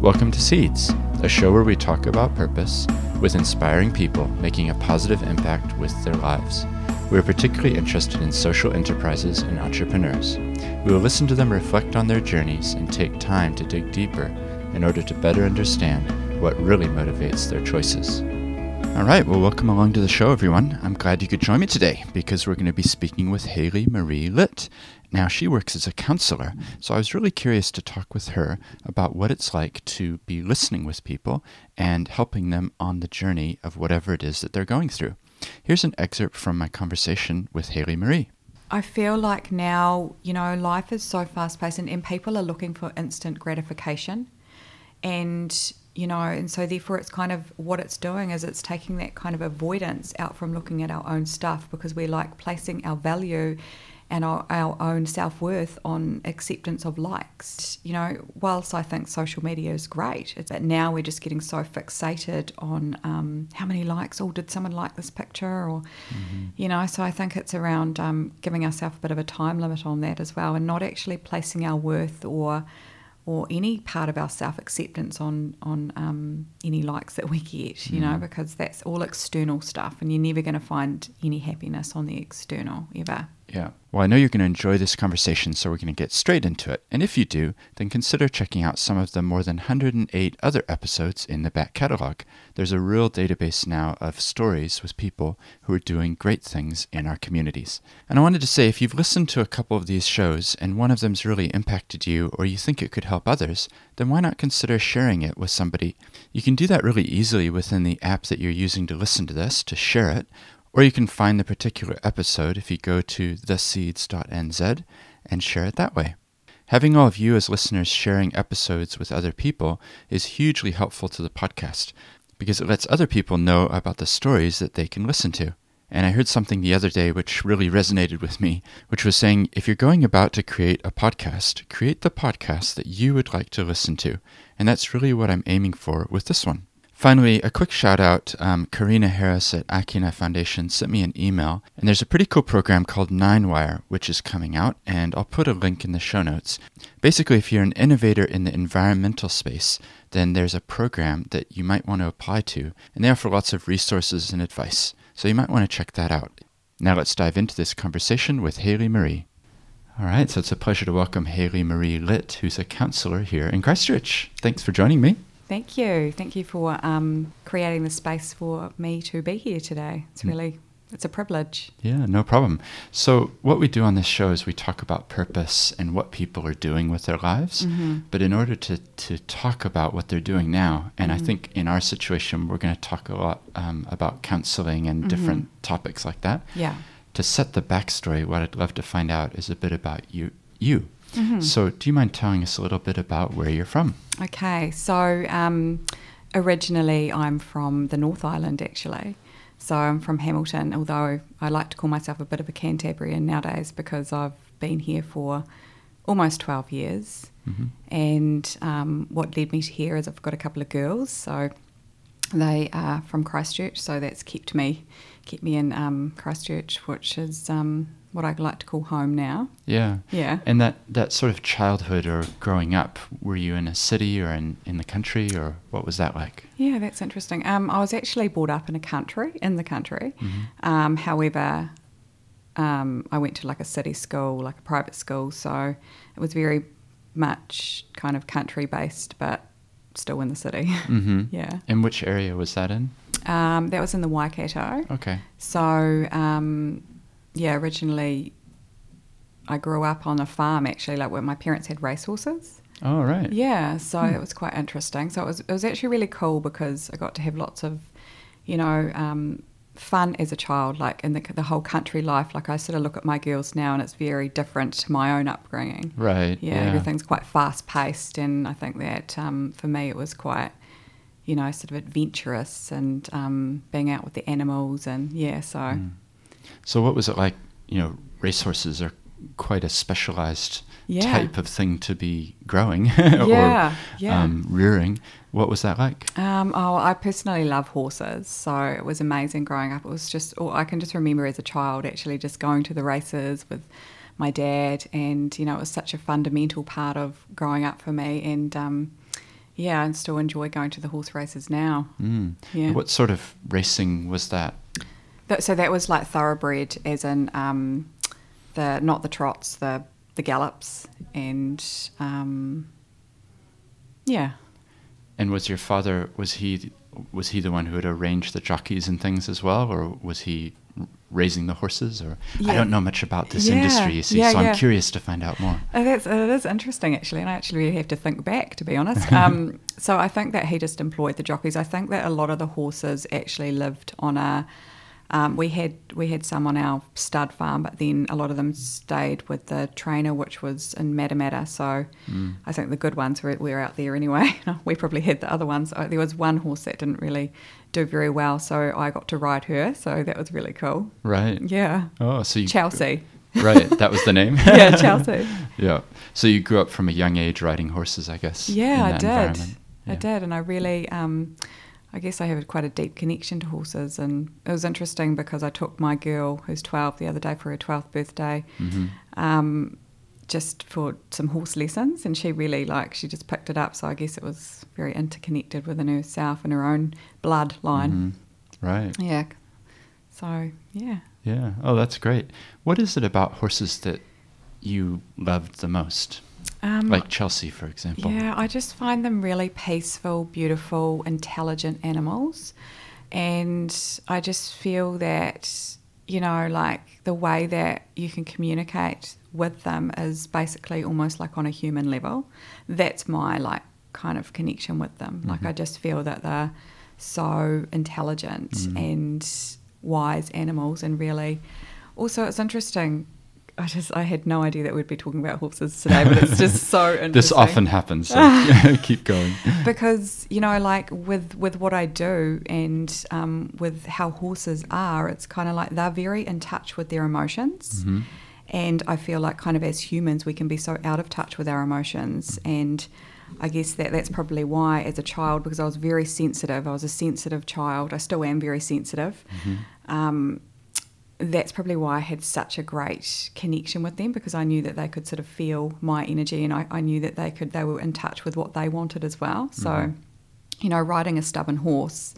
Welcome to Seeds, a show where we talk about purpose with inspiring people making a positive impact with their lives. We are particularly interested in social enterprises and entrepreneurs. We will listen to them reflect on their journeys and take time to dig deeper in order to better understand what really motivates their choices. All right, well, welcome along to the show, everyone. I'm glad you could join me today because we're going to be speaking with Haley Marie Litt. Now, she works as a counselor, so I was really curious to talk with her about what it's like to be listening with people and helping them on the journey of whatever it is that they're going through. Here's an excerpt from my conversation with Haley Marie. I feel like now, you know, life is so fast paced and, and people are looking for instant gratification. And you know, and so therefore it's kind of what it's doing is it's taking that kind of avoidance out from looking at our own stuff because we're like placing our value and our, our own self worth on acceptance of likes. You know, whilst I think social media is great, it's that now we're just getting so fixated on um, how many likes, or did someone like this picture, or, mm-hmm. you know, so I think it's around um, giving ourselves a bit of a time limit on that as well and not actually placing our worth or or any part of our self acceptance on on um, any likes that we get, you mm. know, because that's all external stuff, and you're never going to find any happiness on the external ever. Yeah. Well, I know you're going to enjoy this conversation, so we're going to get straight into it. And if you do, then consider checking out some of the more than 108 other episodes in the back catalog. There's a real database now of stories with people who are doing great things in our communities. And I wanted to say if you've listened to a couple of these shows and one of them's really impacted you or you think it could help others, then why not consider sharing it with somebody? You can do that really easily within the app that you're using to listen to this, to share it or you can find the particular episode if you go to theseeds.nz and share it that way. Having all of you as listeners sharing episodes with other people is hugely helpful to the podcast because it lets other people know about the stories that they can listen to. And I heard something the other day which really resonated with me, which was saying if you're going about to create a podcast, create the podcast that you would like to listen to. And that's really what I'm aiming for with this one. Finally, a quick shout out. Um, Karina Harris at Akina Foundation sent me an email, and there's a pretty cool program called Ninewire, which is coming out, and I'll put a link in the show notes. Basically, if you're an innovator in the environmental space, then there's a program that you might want to apply to, and they offer lots of resources and advice. So you might want to check that out. Now let's dive into this conversation with Haley Marie. All right, so it's a pleasure to welcome Haley Marie Litt, who's a counselor here in Christchurch. Thanks for joining me. Thank you. Thank you for um, creating the space for me to be here today. It's mm. really it's a privilege. Yeah, no problem. So, what we do on this show is we talk about purpose and what people are doing with their lives. Mm-hmm. But in order to, to talk about what they're doing now, and mm-hmm. I think in our situation, we're going to talk a lot um, about counseling and mm-hmm. different topics like that. Yeah. To set the backstory, what I'd love to find out is a bit about you. You. Mm-hmm. So, do you mind telling us a little bit about where you're from? Okay, so um, originally I'm from the North Island actually. So I'm from Hamilton, although I like to call myself a bit of a Cantabrian nowadays because I've been here for almost 12 years. Mm-hmm. And um, what led me to here is I've got a couple of girls, so they are from Christchurch, so that's kept me kept me in um, Christchurch, which is um, what I like to call home now. Yeah. Yeah. And that, that sort of childhood or growing up, were you in a city or in, in the country or what was that like? Yeah, that's interesting. Um, I was actually brought up in a country, in the country. Mm-hmm. Um, however, um, I went to like a city school, like a private school, so it was very much kind of country based, but still in the city. Mm-hmm. yeah. And which area was that in? Um, that was in the Waikato. Okay. So um, yeah, originally I grew up on a farm actually, like where my parents had racehorses. Oh right. Yeah, so hmm. it was quite interesting. So it was it was actually really cool because I got to have lots of, you know, um, fun as a child, like in the the whole country life. Like I sort of look at my girls now, and it's very different to my own upbringing. Right. Yeah, yeah. everything's quite fast paced, and I think that um, for me it was quite. You know, sort of adventurous and um, being out with the animals, and yeah, so mm. So, what was it like? You know, racehorses are quite a specialized yeah. type of thing to be growing or yeah, yeah. Um, rearing. What was that like? Um, oh, I personally love horses, so it was amazing growing up. It was just, oh, I can just remember as a child actually just going to the races with my dad, and you know, it was such a fundamental part of growing up for me. And um, yeah, I still enjoy going to the horse races now. Mm. Yeah. What sort of racing was that? That, so that was like thoroughbred, as in um, the not the trots, the the gallops, and um, yeah. And was your father was he was he the one who had arranged the jockeys and things as well, or was he raising the horses? Or I don't know much about this Yeah. industry, you see, Yeah, so yeah. I'm curious to find out more. Oh, that's, it is interesting, actually, and I actually really have to think back, to be honest. Um, so I think that he just employed the jockeys. I think that a lot of the horses actually lived on a. Um, we had we had some on our stud farm, but then a lot of them stayed with the trainer, which was in Matamata. So Mm. I think the good ones were, were out there anyway. we probably had the other ones. Uh, There was one horse that didn't really do very well, so I got to ride her. So that was really cool. Right. Yeah, Oh, so you Chelsea. right, that was the name. yeah, Chelsea. yeah. So you grew up from a young age riding horses, I guess. Yeah, I did. environment. I did, and I really, um, I guess I have quite a deep connection to horses, and it was interesting because I took my girl, who's twelve, the other day for her twelfth birthday, Mhm. um, just for some horse lessons, and she really like she just picked it up. So I guess it was very interconnected within herself and her own bloodline. Mhm. Right. Yeah. So yeah. Yeah. Oh, that's great. What is it about horses that you loved the most? Um, Like Chelsea, for example. Yeah, I just find them really peaceful, beautiful, intelligent animals. And I just feel that, you know, like the way that you can communicate with them is basically almost like on a human level. That's my like kind of connection with them. Like I just feel that they're so intelligent and wise animals and really also it's interesting I just I had no idea that we'd be talking about horses today, but it's just so interesting. This often happens. So keep going. because you know, like with with what I do and um, with how horses are, it's kind of like they're very in touch with their emotions. Mhm. And I feel like kind of as humans, we can be so out of touch with our emotions. And I guess that that's probably why, as a child, because I was very sensitive, I was a sensitive child. I still am very sensitive. Um, that's probably why I had such a great connection with them because I knew that they could sort of feel my energy and I, I knew that they could they were in touch with what they wanted as well. So, you know, riding a stubborn horse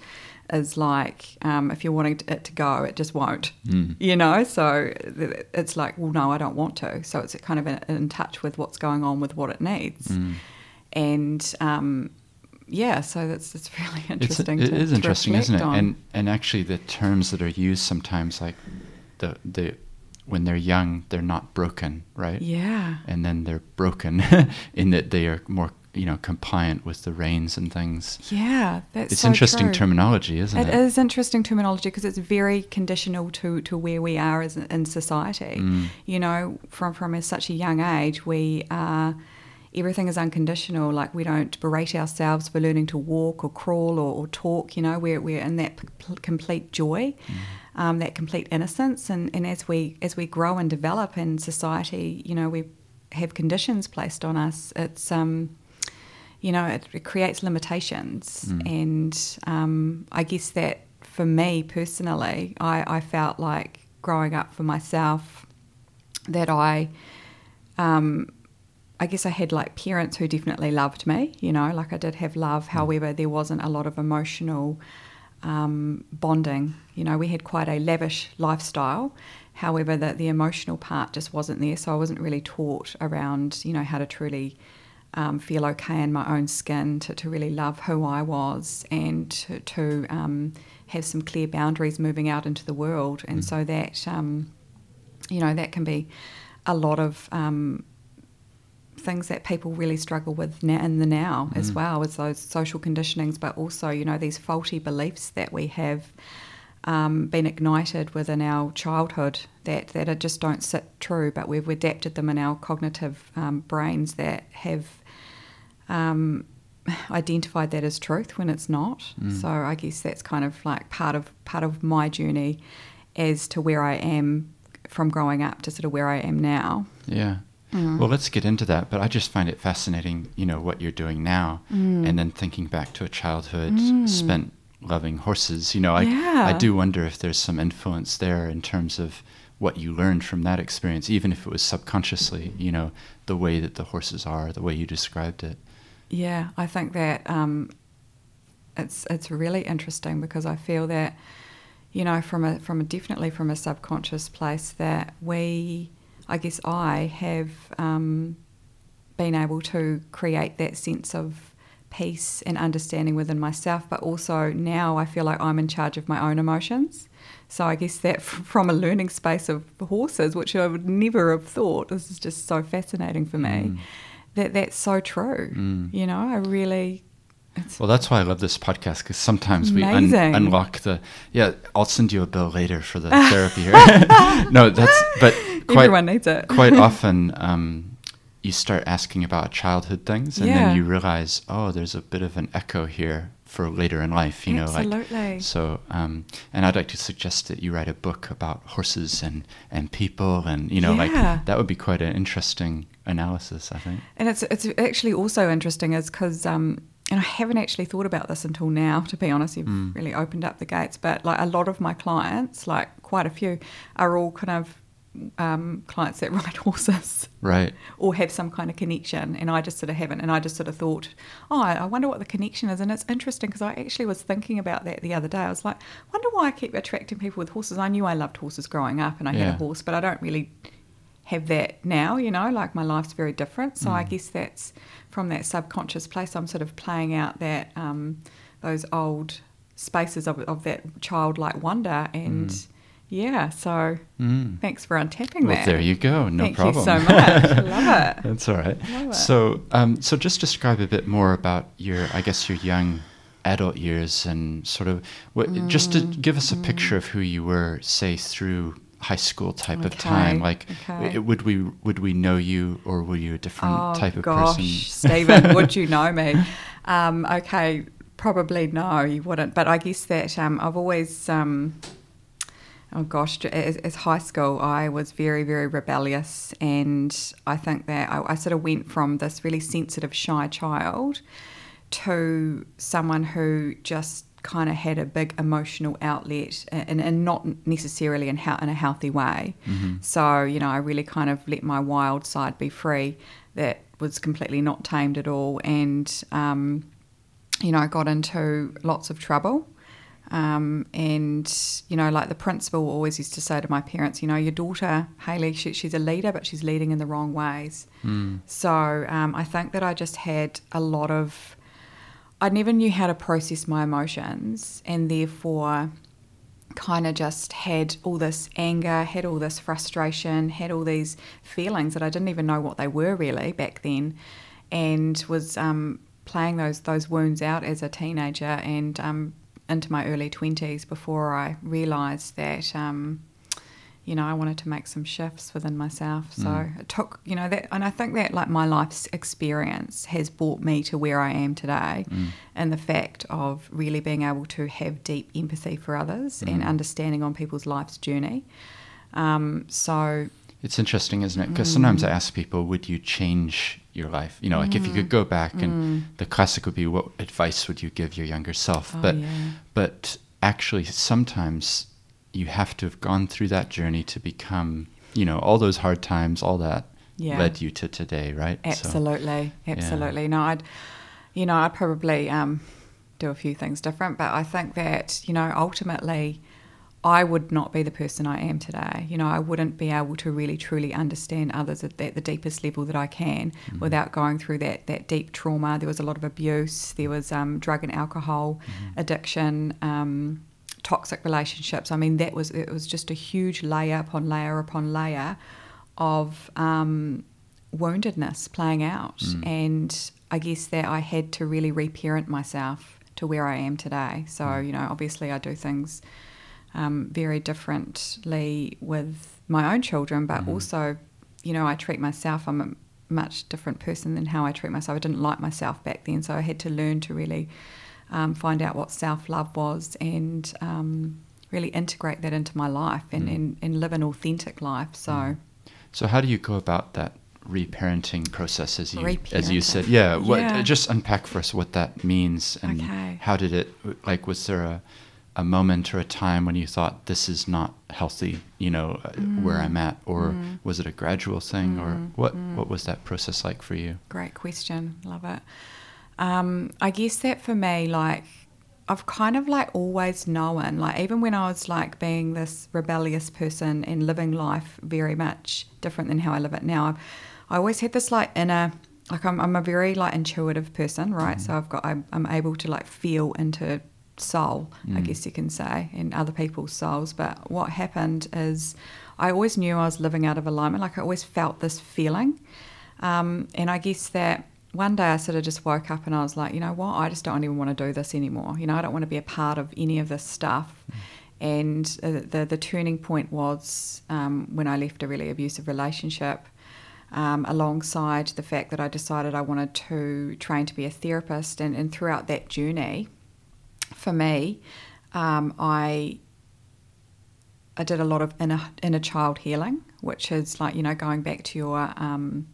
is like um, if you're wanting it to go, it just won't. Mm. You know, so it's like, well, no, I don't want to. So it's kind of in, in touch with what's going on with what it needs, Mm. and um, yeah, so that's it's really It's, interesting. it to, is interesting, isn't it? on. And and actually, the terms that are used sometimes, like the the when they're young, they're not broken, right? yeah, And then they're broken in that they are more, you know, compliant with the reins and things. yeah, that's it's so interesting true. terminology, isn't it? It is interesting terminology because it's very conditional to, to where we are as in society. Mm. You know, from from a, such a young age, we are everything is unconditional. Like we don't berate ourselves for learning to walk or crawl or, or talk. You know, we're we're in that p- complete joy, um, that complete innocence. And, and as we as we grow and develop in society, you know, we have conditions placed on us. It's um, you know, it, it creates limitations. And um, I guess that for me personally, I, I felt like growing up for myself that I, um, I guess I had like parents who definitely loved me, you know, like I did have love. However, there wasn't a lot of emotional um, bonding. You know, we had quite a lavish lifestyle. However, the, the emotional part just wasn't there. So I wasn't really taught around, you know, how to truly um, feel okay in my own skin, to, to really love who I was, and to, to um, have some clear boundaries moving out into the world. And so that, um, you know, that can be a lot of um, things that people really struggle with now in the now as well as those social conditionings, but also, you know, these faulty beliefs that we have um, been ignited within our childhood that, that are just don't sit true, but we've adapted them in our cognitive um, brains that have um, identified that as truth when it's not. So I guess that's kind of like part of part of my journey as to where I am from growing up to sort of where I am now. Yeah. Mm. Well, let's get into that. But I just find it fascinating, you know, what you're doing now, Mm. and then thinking back to a childhood spent loving horses. You know, I I do wonder if there's some influence there in terms of what you learned from that experience, even if it was subconsciously. You know, the way that the horses are, the way you described it. Yeah, I think that um, it's it's really interesting because I feel that you know from a from a definitely from a subconscious place that we, I guess I have um, been able to create that sense of peace and understanding within myself, but also now I feel like I'm in charge of my own emotions. So I guess that from a learning space of horses, which I would never have thought, this is just so fascinating for me. Mm. That that's so true. Mm. You know, I really well, that's why I love this podcast because sometimes we un- unlock the. Yeah, I'll send you a bill later for the therapy here. no, that's but quite, everyone needs it. quite often, um, you start asking about childhood things, and yeah. then you realize, oh, there's a bit of an echo here for later in life. You Absolutely. know, like so. Um, and I'd like to suggest that you write a book about horses and and people, and you know, yeah. like that would be quite an interesting analysis, I think. And it's it's actually also interesting, is because. Um, and I haven't actually thought about this until now, to be honest. You've mm. really opened up the gates. But like a lot of my clients, like quite a few, are all kind of um, clients that ride horses, right, or have some kind of connection, and I just sort of haven't. And I just sort of thought, oh, I wonder what the connection is. And it's interesting because I actually was thinking about that the other day. I was like, wonder why I keep attracting people with horses. I knew I loved horses growing up, and I yeah. had a horse, but I don't really have that now. You know, like my life's very different. So mm. I guess that's from that subconscious place, I'm sort of playing out that um, those old spaces of, of that childlike wonder and. Mm. Yeah, so mm. thanks for untapping well, that. There you go. No Thank problem. Thank you so much. I love it. That's all right. So, um, so just describe a bit more about your, I guess, your young adult years and sort of what, mm. just to mm, give us a mm. picture of who you were, say, through high school type okay. of time like okay. would we would we know you or were you a different oh, type of gosh, person stephen would you know me um, okay probably no you wouldn't but i guess that um, i've always um, oh gosh as, as, high school i was very very rebellious and i think that I, I sort of went from this really sensitive shy child to someone who just kind of had a big emotional outlet and, and not necessarily in, in a healthy way. Mm-hmm. So, you know, I really kind of let my wild side be free. That was completely not tamed at all. And, um, you know, I got into lots of trouble. Um, and, you know, like the principal always used to say to my parents, you know, your daughter, Haley, she, she's a leader, but she's leading in the wrong ways. Mm. So um, I think that I just had a lot of I never knew how to process my emotions and therefore kind of just had all this anger, had all this frustration, had all these feelings that I didn't even know what they were really back then, and was um, playing those those wounds out as a teenager and um, into my early twenties before I realised that. Um, you know, I wanted to make some shifts within myself. So mm. it took, you know, that, and I think that like my life's experience has brought me to where I am today, mm. and the fact of really being able to have deep empathy for others mm. and understanding on people's life's journey. Um, so it's interesting, isn't it? Because mm. sometimes I ask people, would you change your life? You know, like if you could mm. go back, and mm. the classic would be, what advice would you give your younger self? Oh, but, yeah. but actually, sometimes you have to have gone through that journey to become, you know, all those hard times, all that yeah. led you to today, right? Absolutely, so, absolutely. Yeah. No, I'd, you know, I'd probably um, do a few things different, but I think that you know, ultimately, I would not be the person I am today. You know, I wouldn't be able to really truly understand others at, the deepest level that I can mm-hmm. without going through that that deep trauma. There was a lot of abuse. There was um, drug and alcohol mm-hmm. addiction. Um, toxic relationships. I mean, that was it was just a huge layer upon layer upon layer of um, woundedness playing out, mm. and I guess that I had to really reparent myself to where I am today. So mm. you know, obviously, I do things um, very differently with my own children, but mm. also, you know, I treat myself. I'm a much different person than how I treat myself. I didn't like myself back then, so I had to learn to really um, find out what self love was, and um, really integrate that into my life and, mm. and, and, live an authentic life. So, mm. so how do you go about that reparenting process, as you as you said? Yeah, what, yeah. just unpack for us what that means and okay. how did it like? Was there a a moment or a time when you thought this is not healthy, you know, mm. where I'm at, or mm. was it a gradual thing, or mm. what? Mm. What was that process like for you? Great question, love it. Um, I guess that for me, like, I've kind of like always known, like, even when I was like being this rebellious person and living life very much different than how I live it now, I've, I always had this like inner, like, I'm, I'm a very like intuitive person, right? So I've got, I'm, I'm able to like feel into soul, I guess you can say, and other people's souls. But what happened is I always knew I was living out of alignment. Like I always felt this feeling. Um, and I guess that one day I sort of just woke up and I was like, you know what? I just don't even want to do this anymore. You know, I don't want to be a part of any of this stuff. And uh, the, the turning point was um, when I left a really abusive relationship. Um, alongside the fact that I decided I wanted to train to be a therapist, and, and throughout that journey, for me, um, I I did a lot of inner inner child healing, which is like you know going back to your um,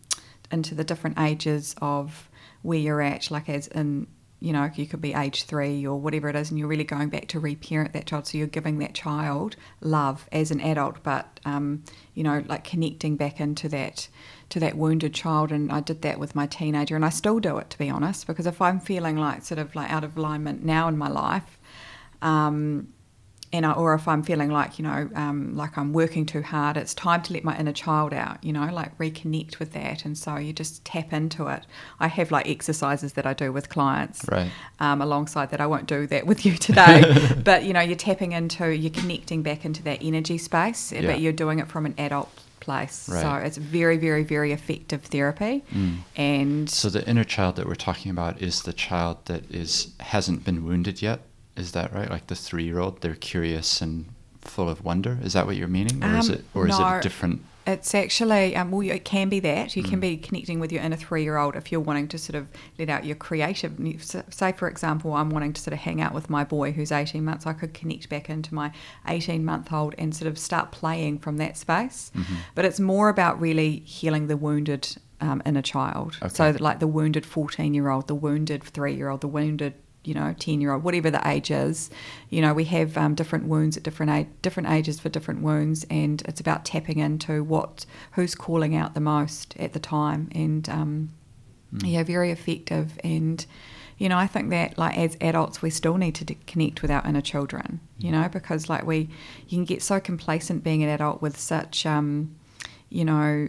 into the different ages of where you're at, like as in you know you could be age three or whatever it is, and you're really going back to reparent that child. So you're giving that child love as an adult, but um, you know like connecting back into that to that wounded child. And I did that with my teenager, and I still do it to be honest, because if I'm feeling like sort of like out of alignment now in my life. Um, and I, or if I'm feeling like you know um, like I'm working too hard, it's time to let my inner child out. You know, like reconnect with that, and so you just tap into it. I have like exercises that I do with clients, Right. Um, alongside that, I won't do that with you today, but you know, you're tapping into, you're connecting back into that energy space, Yeah. but you're doing it from an adult place. Right. So it's very, very, very effective therapy, and So the inner child that we're talking about is the child that is hasn't been wounded yet. Is that right? Like the three-year-old, they're curious and full of wonder. Is that what you're meaning, or is Um, it, or is it a different? It's actually, um, well, it can be that. You Mm. can be connecting with your inner three year old if you're wanting to sort of let out your creative. Say, for example, I'm wanting to sort of hang out with my boy who's 18 months. I could connect back into my 18 month old and sort of start playing from that space. Mm-hmm. But it's more about really healing the wounded um, inner child. So, that, like the wounded 14 year old, the wounded three year old, the wounded you know, ten year old, whatever the age is, you know, we have um, different wounds at different age, different ages for different wounds, and it's about tapping into what who's calling out the most at the time, and um, yeah, very effective. And you know, I think that like as adults, we still need to d- connect with our inner children, you know, because like we, you can get so complacent being an adult with such, um, you know,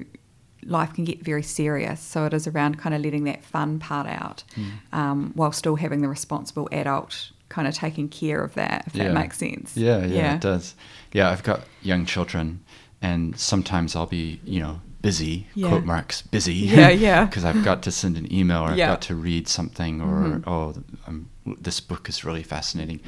life can get very serious. So it is around kind of letting that fun part out um, while still having the responsible adult kind of taking care of that, if Yeah. that makes sense. Yeah, yeah, it does. Yeah, I've got young children, and sometimes I'll be, you know, busy, Yeah. quote marks, busy. Yeah, yeah. Because I've got to send an email or I've got to read something or, Mhm. oh, um, this book is really fascinating.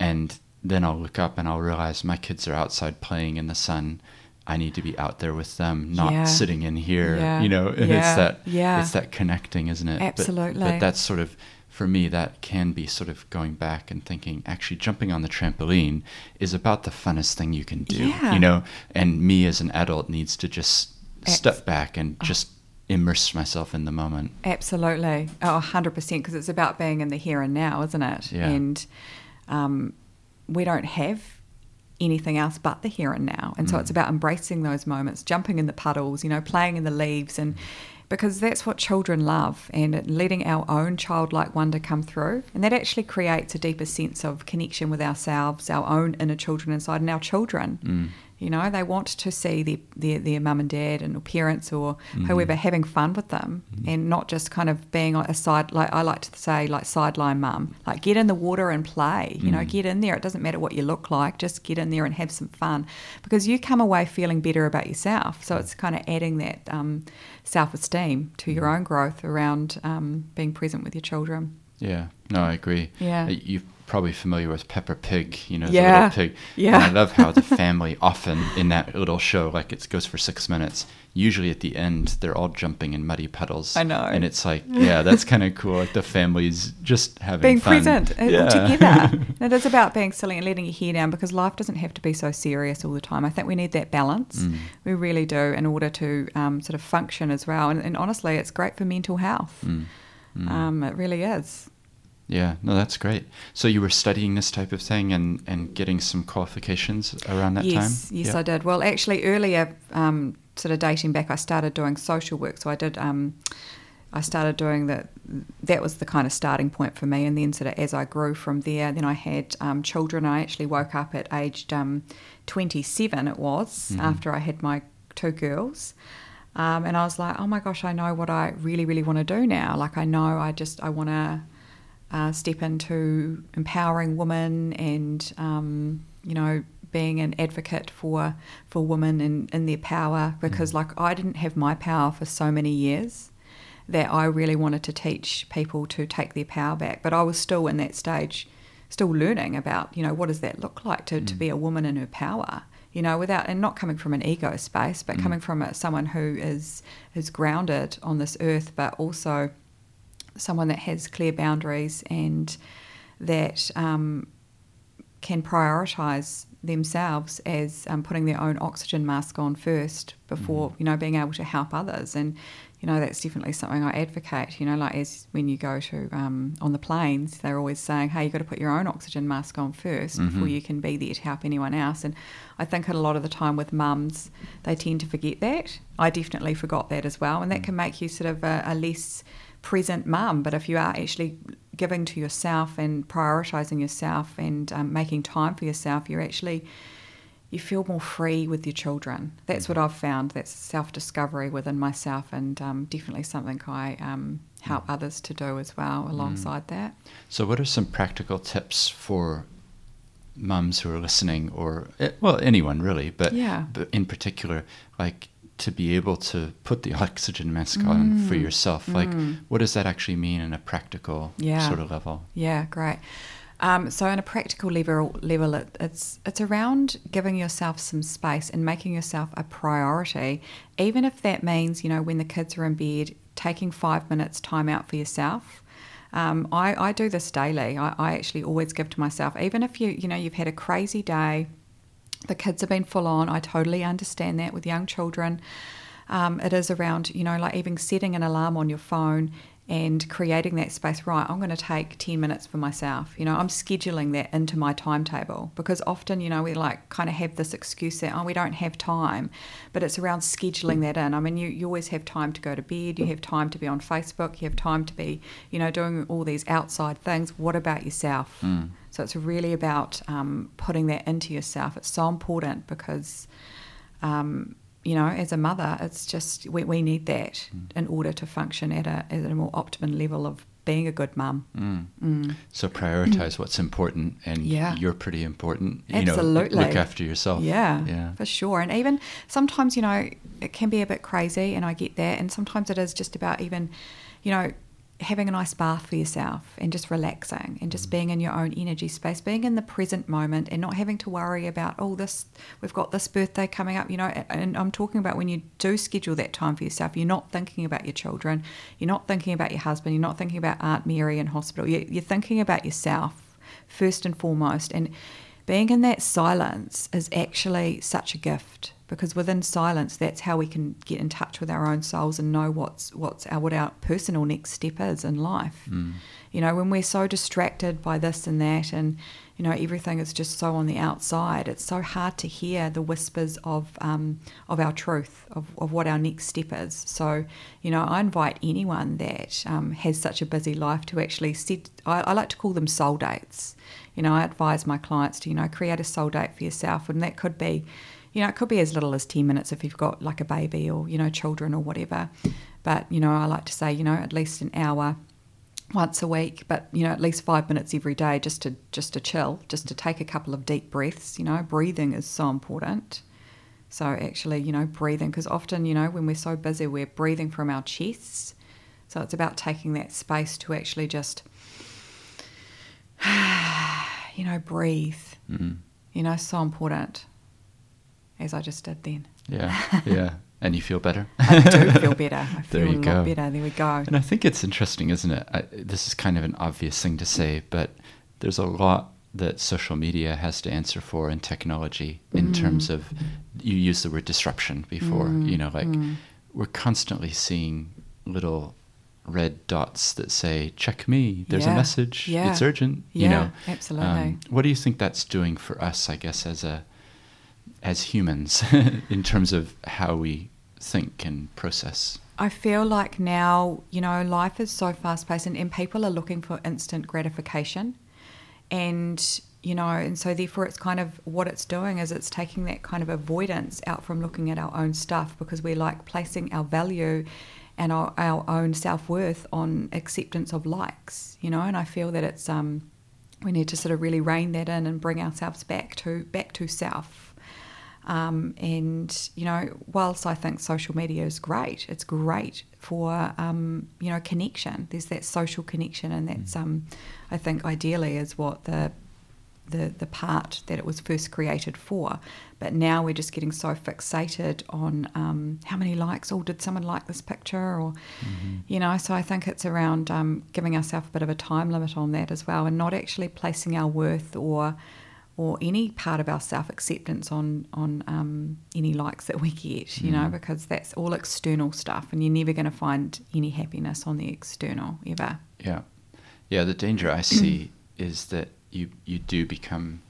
And then I'll look up and I'll realize my kids are outside playing in the sun. I need to be out there with them, not Yeah. sitting in here. Yeah. You know, and Yeah. it's that Yeah. it's that connecting, isn't it? Absolutely. but that's sort of for me that can be sort of going back and thinking actually jumping on the trampoline is about the funnest thing you can do you know and me as an adult needs to just Abs- step back and just immerse myself in the moment Absolutely. Oh, 100%, because it's about being in the here and now, isn't it? Yeah. And um, we don't have anything else but the here and now. And so Mm. it's about embracing those moments, jumping in the puddles, you know, playing in the leaves and because that's what children love and letting our own childlike wonder come through and that actually creates a deeper sense of connection with ourselves our own inner children inside and our children Mm. You know they want to see their, their, their mum and dad and or parents or Mm-hmm. whoever having fun with them and not just kind of being a side like i like to say like sideline mum like get in the water and play you know Mm. get in there it doesn't matter what you look like just get in there and have some fun because you come away feeling better about yourself so it's kind of adding that um, self-esteem to your Mm. own growth around um, being present with your children yeah no i agree Yeah. Uh, you're probably familiar with Peppa Pig you know the little pig Yeah. and i love how the family often in that little show like it goes for six minutes usually at the end they're all jumping in muddy puddles I know. and it's like yeah that's kind of cool like the family's just having being fun. present uh, Yeah. together. it is about being silly and letting your hair down because life doesn't have to be so serious all the time. I think we need that balance. Mm. We really do in order to um, sort of function as well. And, and honestly, it's great for mental health. Mm. Mm. Um, it really is. Yeah, no, that's great. So you were studying this type of thing and, and getting some qualifications around that yes, time? yes, Yeah. I did. Well, actually, earlier, um, sort of dating back, I started doing social work. So I did um, I started doing that. That was the kind of starting point for me, and then sort of as I grew from there, then I had um, children. I actually woke up at aged um, 27. It was mm-hmm. after I had my two girls, um, and I was like, oh my gosh, I know what I really, really want to do now. Like I know I just I want to uh, step into empowering women and um, you know being an advocate for for women in, in their power because mm. like I didn't have my power for so many years that I really wanted to teach people to take their power back. But I was still in that stage, still learning about, you know, what does that look like to, mm. to be a woman in her power, you know, without, and not coming from an ego space, but mm. coming from a, someone who is, is grounded on this earth, but also someone that has clear boundaries and that um, can prioritize themselves as um, putting their own oxygen mask on first before, mm. you know, being able to help others. And you know, that's definitely something I advocate. You know, like as when you go to um, on the planes, they're always saying, "Hey, you've got to put your own oxygen mask on 1st mm-hmm. before you can be there to help anyone else." And I think a lot of the time with mums, they tend to forget that. I definitely forgot that as well, and that mm. can make you sort of a, a less present mum. But if you are actually giving to yourself and prioritizing yourself and um, making time for yourself, you're actually you feel more free with your children. That's what mm-hmm. I've found. That's self discovery within myself, and um, definitely something I um, help mm. others to do as well alongside mm. that. So, what are some practical tips for mums who are listening, or eh, well, anyone really, but, yeah. but in particular, like to be able to put the oxygen mask mm. on for yourself? Like, mm. what does that actually mean in a practical yeah. sort of level? Yeah, great. Um, so, on a practical level, level it, it's it's around giving yourself some space and making yourself a priority, even if that means you know when the kids are in bed, taking five minutes time out for yourself. Um, I, I do this daily. I, I actually always give to myself, even if you you know you've had a crazy day, the kids have been full on. I totally understand that with young children. Um, it is around, you know, like even setting an alarm on your phone and creating that space right i'm going to take 10 minutes for myself you know i'm scheduling that into my timetable because often you know we like kind of have this excuse that oh we don't have time but it's around scheduling that in i mean you, you always have time to go to bed you have time to be on facebook you have time to be you know doing all these outside things what about yourself mm. So it's really about um, putting that into yourself it's so important because um, you know, as a mother, it's just we, we need that mm. in order to function at a, at a more optimum level of being a good mum. Mm. Mm. So prioritize what's important, and yeah. you're pretty important. You Absolutely, know, look after yourself. Yeah, yeah, for sure. And even sometimes, you know, it can be a bit crazy, and I get that. And sometimes it is just about even, you know, having a nice bath for yourself and just relaxing and just mm. being in your own energy space, being in the present moment and not having to worry about, oh, this, we've got this birthday coming up, you know. And I'm talking about when you do schedule that time for yourself, you're not thinking about your children, you're not thinking about your husband, you're not thinking about Aunt Mary in hospital, you're thinking about yourself first and foremost. And being in that silence is actually such a gift because within silence that's how we can get in touch with our own souls and know what's what's our what our personal next step is in life. Mm. you know when we're so distracted by this and that and you know everything is just so on the outside it's so hard to hear the whispers of um, of our truth of, of what our next step is. So you know I invite anyone that um, has such a busy life to actually set I, I like to call them soul dates you know I advise my clients to you know create a soul date for yourself and that could be you know, it could be as little as 10 minutes if you've got like a baby or, you know, children or whatever. But, you know, I like to say, you know, at least an hour once a week, but you know, at least five minutes every day just to just to chill, just to take a couple of deep breaths. You know, breathing is so important. So actually, you know, breathing because often, you know, when we're so busy, we're breathing from our chests. So it's about taking that space to actually just, you know, breathe. Mm-hmm. You know, so important as I just did then. Yeah, yeah. And you feel better? I do feel better. I feel there you a go. better. There we go. And I think it's interesting, isn't it? I, this is kind of an obvious thing to say, but there's a lot that social media has to answer for in technology in mm. terms of you used the word disruption before mm. you know like mm. we're constantly seeing little red dots that say check me there's yeah. a message yeah. it's urgent yeah, you know absolutely um, what do you think that's doing for us i guess as a as humans in terms of how we think and process? I feel like now, you know, life is so fast paced and, and people are looking for instant gratification. And, you know, and so therefore it's kind of what it's doing is it's taking that kind of avoidance out from looking at our own stuff because we're like placing our value and our, our own self worth on acceptance of likes, you know, and I feel that it's, um, we need to sort of really rein that in and bring ourselves back to back to self um, and you know, whilst I think social media is great, it's great for um, you know connection. There's that social connection, and that's mm. um, I think ideally is what the the the part that it was first created for. But now we're just getting so fixated on um, how many likes. Oh, did someone like this picture? Or mm-hmm. you know, so I think it's around um, giving ourselves a bit of a time limit on that as well, and not actually placing our worth or or any part of our self acceptance on on um, any likes that we get, you mm. know, because that's all external stuff, and you're never going to find any happiness on the external ever. Yeah, yeah. The danger I see is that you you do become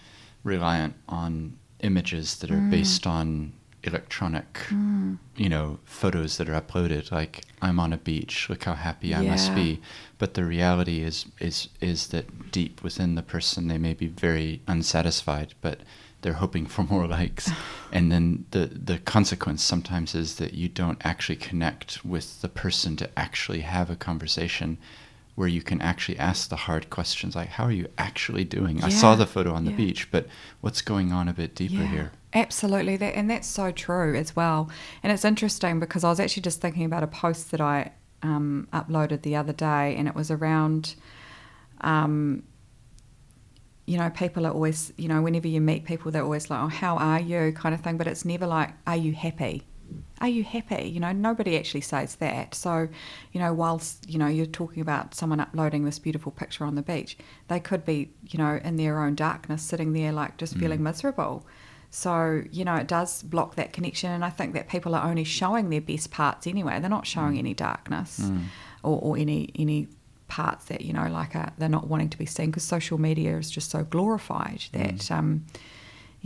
reliant on images that are mm. based on electronic, mm. you know, photos that are uploaded. Like I'm on a beach, look how happy I must be. But the reality is is is that deep within the person, they may be very unsatisfied, but they're hoping for more likes. and then the the consequence sometimes is that you don't actually connect with the person to actually have a conversation where you can actually ask the hard questions like how are you actually doing? Yeah. i saw the photo on the yeah. beach but what's going on a bit deeper yeah, here? Absolutely. That and that's so true as well. And it's interesting because i was actually just thinking about a post that i um, uploaded the other day and it was around um, you know people are always you know whenever you meet people they're always like oh how are you? kind of thing but it's never like are you happy are you happy? You know, nobody actually says that. So, you know, whilst, you know, you're talking about someone uploading this beautiful picture on the beach, they could be, you know, in their own darkness, sitting there like just mm. feeling miserable. So, you know, it does block that connection. And I think that people are only showing their best parts anyway. They're not showing mm. any darkness mm. or, or, any, any parts that, you know, like a, uh, they're not wanting to be seen because social media is just so glorified that, mm. um,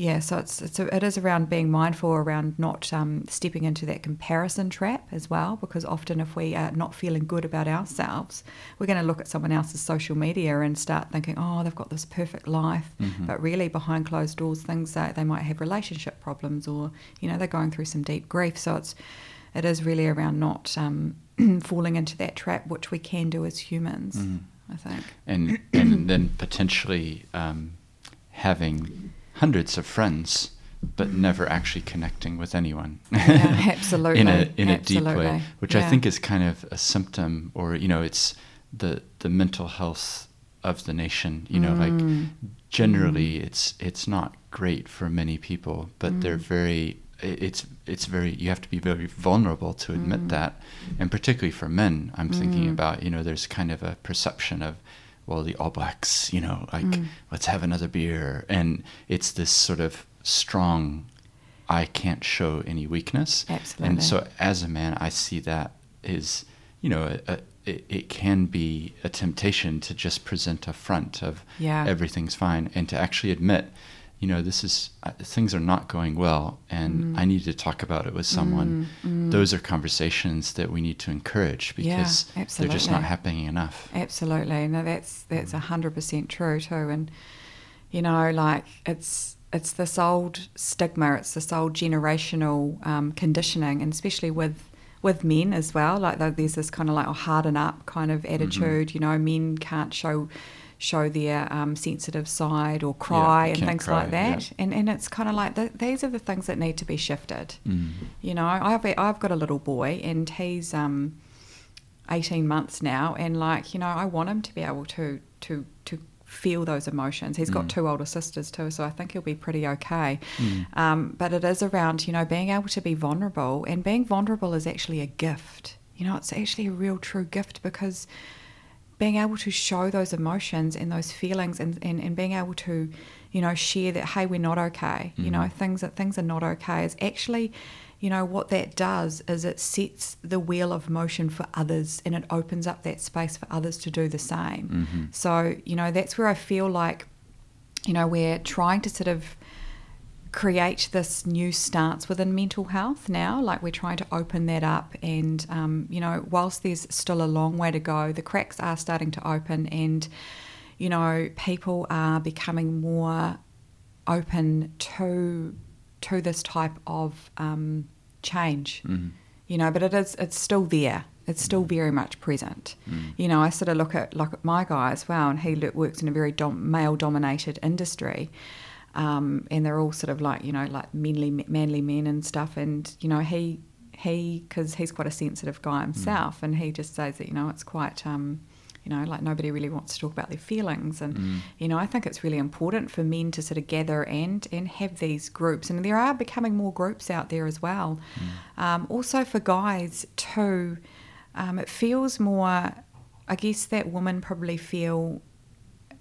yeah, so it's, it's a, it is around being mindful around not um, stepping into that comparison trap as well, because often if we are not feeling good about ourselves, we're going to look at someone else's social media and start thinking, oh, they've got this perfect life, mm-hmm. but really behind closed doors, things that they might have relationship problems or you know they're going through some deep grief. So it's it is really around not um, falling into that trap, which we can do as humans. Mm. I think, and and then potentially um, having hundreds of friends, but never actually connecting with anyone. Yeah, absolutely. in a in absolutely. a deep way, which yeah. I think is kind of a symptom, or you know, it's the the mental health of the nation. You know, mm. like generally, mm. it's it's not great for many people, but mm. they're very. It's it's very you have to be very vulnerable to admit mm. that, and particularly for men, I'm thinking mm. about you know there's kind of a perception of well, the All Blacks, you know, like mm. let's have another beer, and it's this sort of strong. I can't show any weakness, Absolutely. and so as a man, I see that is, you know, a, a, it, it, can be a temptation to just present a front of yeah. everything's fine, and to actually admit you know, this is uh, things are not going well, and mm. I need to talk about it with someone. Mm, mm. Those are conversations that we need to encourage because yeah, they're just not happening enough. Absolutely, no, that's that's hundred percent true too. And you know, like it's it's this old stigma, it's this old generational um, conditioning, and especially with with men as well. Like there's this kind of like a harden up kind of mm-hmm. attitude. Mm-hmm. You know, men can't show show their um, sensitive side or cry yeah, and things cry, like that. Yeah. And and it's kind of like the, these are the things that need to be shifted. Mm. You know, I've I've got a little boy and he's um, 18 months now, and like you know, I want him to be able to to to feel those emotions. He's got mm. two older sisters too, so I think he'll be pretty okay. Mm. Um, but it is around you know being able to be vulnerable, and being vulnerable is actually a gift. You know, it's actually a real true gift because being able to show those emotions and those feelings and, and, and being able to, you know, share that, hey, we're not okay, mm-hmm. you know, mm-hmm. things that things are not okay is actually, you know, what that does is it sets the wheel of motion for others and it opens up that space for others to do the same. Mm-hmm. So, you know, that's where I feel like, you know, we're trying to sort of create this new stance within mental health now. Like we're trying to open that up, and um, you know, whilst there's still a long way to go, the cracks are starting to open, and you know, people are becoming more open to to this type of um, change. Mm-hmm. You know, but it is it's still there. It's still very much present. Mm. You know, I sort of look at look at my guy as well, and he works in a very dom- male dominated industry. Um, and they're all sort of like you know like manly manly men and stuff. And you know he he because he's quite a sensitive guy himself. And he just says that you know it's quite um, you know like nobody really wants to talk about their feelings. And Mm. you know I think it's really important for men to sort of gather and and have these groups. And there are becoming more groups out there as well. Um, also for guys too um, it feels more I guess that women probably feel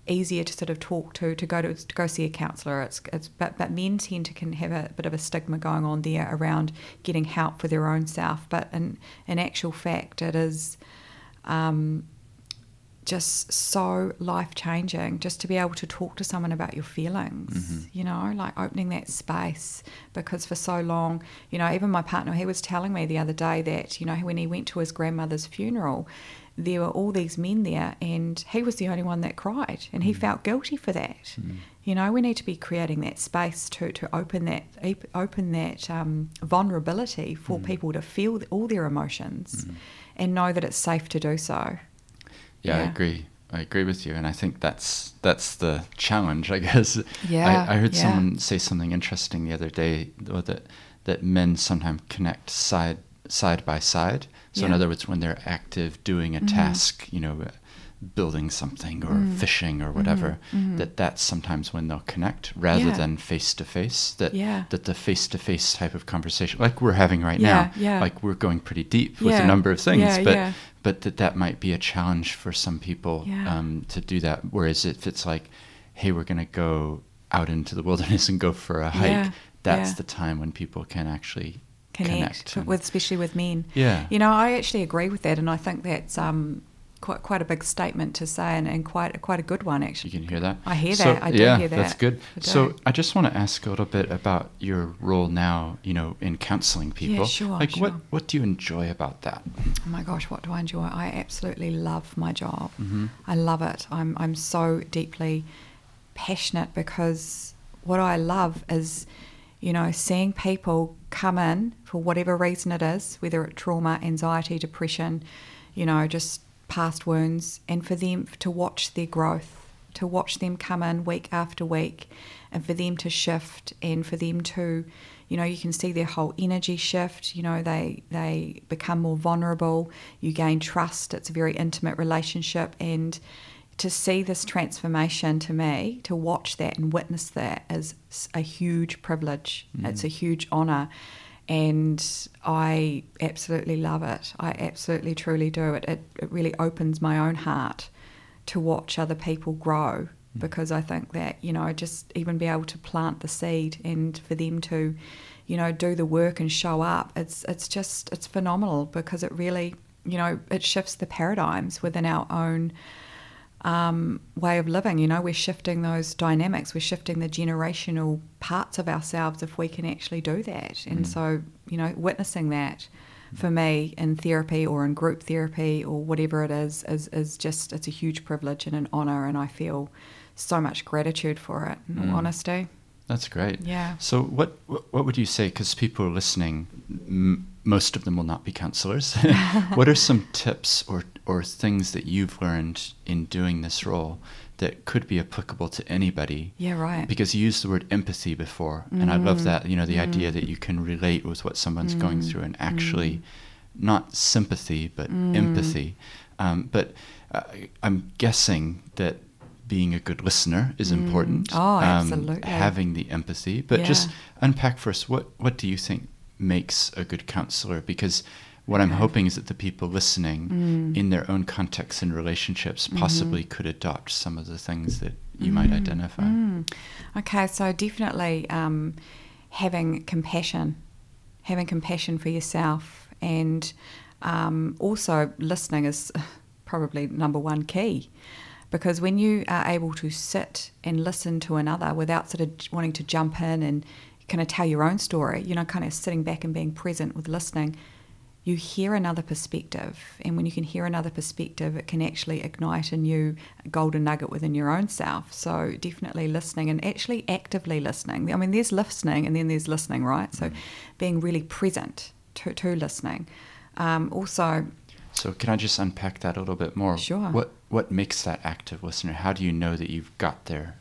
easier to sort of talk to to go to, to go see a counsellor. It's it's but but men tend to can have a bit of a stigma going on there around getting help for their own self. But in in actual fact, it is. Um, just so life changing just to be able to talk to someone about your feelings, Mhm. you know, like opening that space. Because for so long, you know, even my partner, he was telling me the other day that, you know, when he went to his grandmother's funeral, there were all these men there, and he was the only one that cried, and he mm. felt guilty for that. Mm. You know, we need to be creating that space to, to open that open that um, vulnerability for mm. people to feel all their emotions, and know that it's safe to do so. Yeah, I agree. I agree with you, and I think that's that's the challenge, I guess. Yeah, I, I heard yeah. someone say something interesting the other day, that that men sometimes connect side side by side. So in other words, when they're active doing a Mhm. task, you know, building something or Mm. fishing or whatever, mhm. that that's sometimes when they'll connect rather Yeah. than face to face. That Yeah. that the face to face type of conversation, like we're having right Yeah, now, yeah. like we're going pretty deep with a number of things, yeah, but yeah. but that that might be a challenge for some people Yeah. um, to do that. Whereas if it's like, hey, we're going to go out into the wilderness and go for a hike, Yeah, that's yeah. the time when people can actually connect, connect. with especially with men. Yeah. You know, I actually agree with that, and I think that's um, quite quite a big statement to say, and, and quite quite a good one actually. you can hear that. I hear So, that. I do hear that. that's good. I So. I just want to ask a little bit about your role now. You know, in counseling people. Yeah, sure, Like, what sure. what do you enjoy about that? Oh my gosh, what do I enjoy? I absolutely love my job. hmm I love it. I'm I'm so deeply passionate because what I love is, you know, seeing people come in for whatever reason it is, whether it's trauma, anxiety, depression, you know, just past wounds, and for them to watch their growth, to watch them come in week after week, and for them to shift, and for them to, you know, you can see their whole energy shift. You know, they they become more vulnerable. You gain trust. It's a very intimate relationship, and to see this transformation to me, to watch that and witness that is a huge privilege. Mm-hmm. It's a huge honour. And I absolutely love it. I absolutely, truly do. It, it, it really opens my own heart to watch other people grow mm-hmm. because I think that, you know, just even be able to plant the seed and for them to, you know, do the work and show up, it's, it's just, it's phenomenal because it really, you know, it shifts the paradigms within our own um, way of living. You know, we're shifting those dynamics. We're shifting the generational parts of ourselves if we can actually do that. And Mm. so, you know, witnessing that for me in therapy or in group therapy or whatever it is is is just it's a huge privilege and an honor, and I feel so much gratitude for it. In Mm. honesty, That's great. yeah. So what what would you say? Because people are listening, m- most of them will not be counselors. what are some tips or or things that you've learned in doing this role that could be applicable to anybody? Yeah, right. Because you used the word empathy before, and I love Mm. that. You know, the idea Mm. that you can relate with what someone's going Mm. through and actually Mm. not sympathy but Mm. empathy. Um, but uh, I'm guessing that being a good listener is Mm. important. Oh, um, absolutely. having the empathy, but just unpack for us what what do you think makes a good counselor? Because what I'm hoping is that the people listening, Mm. in their own contexts and relationships, Mhm. possibly could adopt some of the things that you might Mm, identify. mm. Okay, so definitely um, having compassion, having compassion for yourself, and um, also listening is probably number one key. Because when you are able to sit and listen to another without sort of wanting to jump in and kind of tell your own story, you know, kind of sitting back and being present with listening, you hear another perspective. And when you can hear another perspective, it can actually ignite a new golden nugget within your own self. So definitely listening and actually actively listening. I mean, there's listening and then there's listening, right? So being really present to, to listening. Um, also, So can I just unpack that a little bit more? Sure. What what makes that active listener? How do you know that you've got there?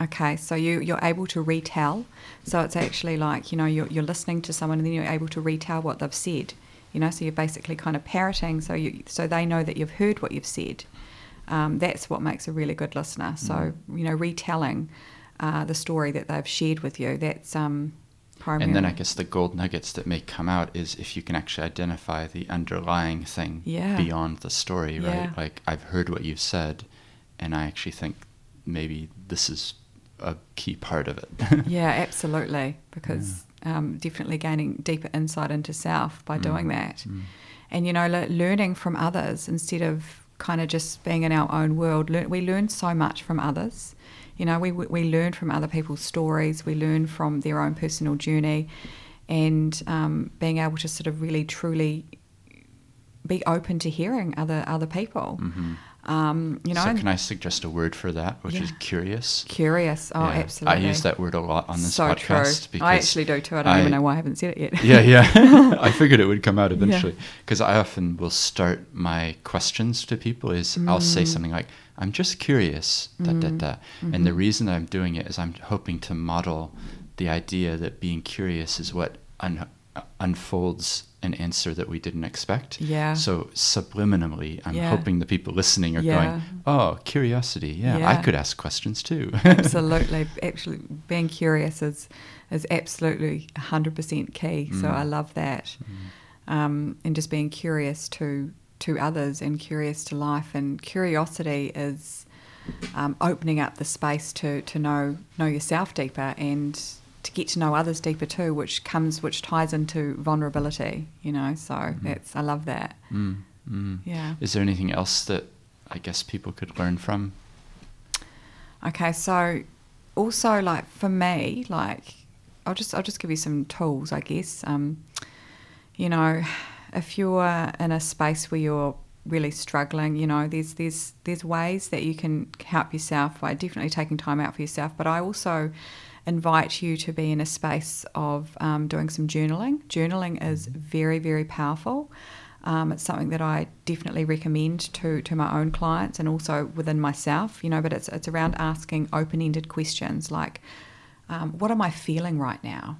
Okay, so you, you're able to retell. So it's actually like, you know, you're, you're listening to someone and then you're able to retell what they've said. You know, so you're basically kind of parroting so you so they know that you've heard what you've said. Um, that's what makes a really good listener. So, you know, retelling uh, the story that they've shared with you, that's um, primary. And then I guess the gold nuggets that may come out is if you can actually identify the underlying thing Yeah. beyond the story, right? Like I've heard what you've said, and I actually think maybe this is a key part of it. yeah, absolutely. Because um, definitely gaining deeper insight into self by doing that. And, you know, le- learning from others instead of kind of just being in our own world. Lear- we learn so much from others. You know, we, we learn from other people's stories, we learn from their own personal journey, and um, being able to sort of really truly be open to hearing other other people. Um, you know, so can I suggest a word for that, which is curious? curious. Oh, Yeah. absolutely. I use that word a lot on this so podcast true. I actually do too. I don't I- even know why I haven't said it yet. yeah, yeah. I figured it would come out eventually because I often will start my questions to people is I'll say Mm. something like, "I'm just curious," da da da, and Mm-hmm. the reason I'm doing it is I'm hoping to model the idea that being curious is what un- unfolds an answer that we didn't expect. Yeah. So subliminally, I'm Yeah. hoping the people listening are Yeah. going, "Oh, curiosity. Yeah, I could ask questions too." absolutely, actually, being curious is is absolutely hundred percent key. So Mm. I love that, um, and just being curious to to others and curious to life. And curiosity is um, opening up the space to to know know yourself deeper and to get to know others deeper too, which comes which ties into vulnerability. You know, so that's I love that. Mm, mm. Yeah. Is there anything else that I guess people could learn from? Okay, so also like for me, like I'll just I'll just give you some tools, I guess. Um, you know, if you're in a space where you're really struggling, you know, there's there's there's ways that you can help yourself by definitely taking time out for yourself. But I also invite you to be in a space of um, doing some journaling. Journaling is very very powerful. Um, it's something that I definitely recommend to, to my own clients and also within myself, you know, but it's, it's around asking open ended questions like, um, what am I feeling right now?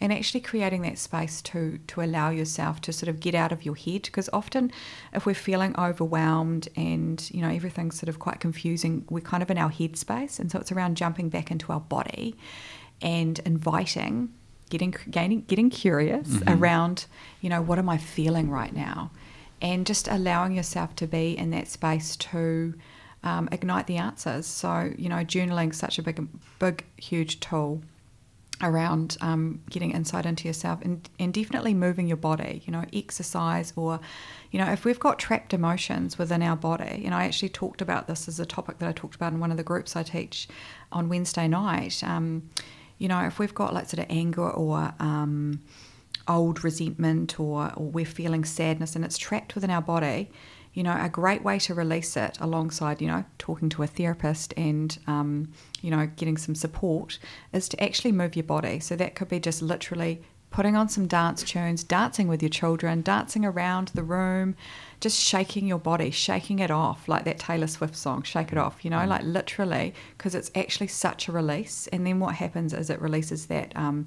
And actually creating that space to, to allow yourself to sort of get out of your head. Because often, if we're feeling overwhelmed and, you know, everything's sort of quite confusing, we're kind of in our head space. And so it's around jumping back into our body and inviting getting gaining getting curious around you know what am i feeling right now and just allowing yourself to be in that space to um, ignite the answers so you know journaling such a big big huge tool around um, getting insight into yourself and, and definitely moving your body you know exercise or you know if we've got trapped emotions within our body and i actually talked about this as a topic that i talked about in one of the groups i teach on wednesday night um, you know if we've got like sort of anger or um, old resentment or, or we're feeling sadness and it's trapped within our body you know a great way to release it alongside you know talking to a therapist and um, you know getting some support is to actually move your body. So that could be just literally putting on some dance tunes dancing with your children dancing around the room just shaking your body shaking it off like that taylor swift song shake it off you know like literally because it's actually such a release. And then what happens is it releases that um,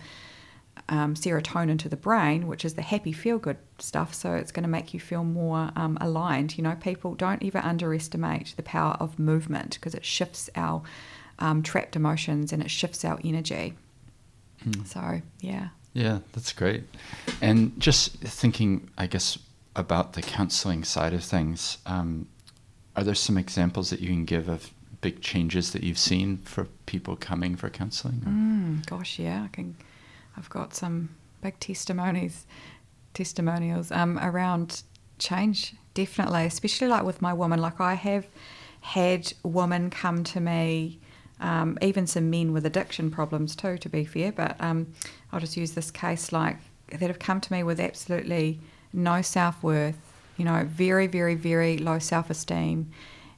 um, serotonin to the brain, which is the happy feel good stuff. So it's going to make you feel more um, aligned. You know, people don't ever underestimate the power of movement because it shifts our um, trapped emotions and it shifts our energy. So, yeah. Yeah, that's great. And just thinking, I guess, about the counseling side of things, um, are there some examples that you can give of big changes that you've seen for people coming for counseling? Mm, gosh, yeah, I can. I've got some big testimonies, testimonials um, around change. Definitely, especially like with my woman. Like I have had women come to me um, even some men with addiction problems too, to be fair. But um, I'll just use this case like that have come to me with absolutely no self worth, you know, very, very, very low self esteem,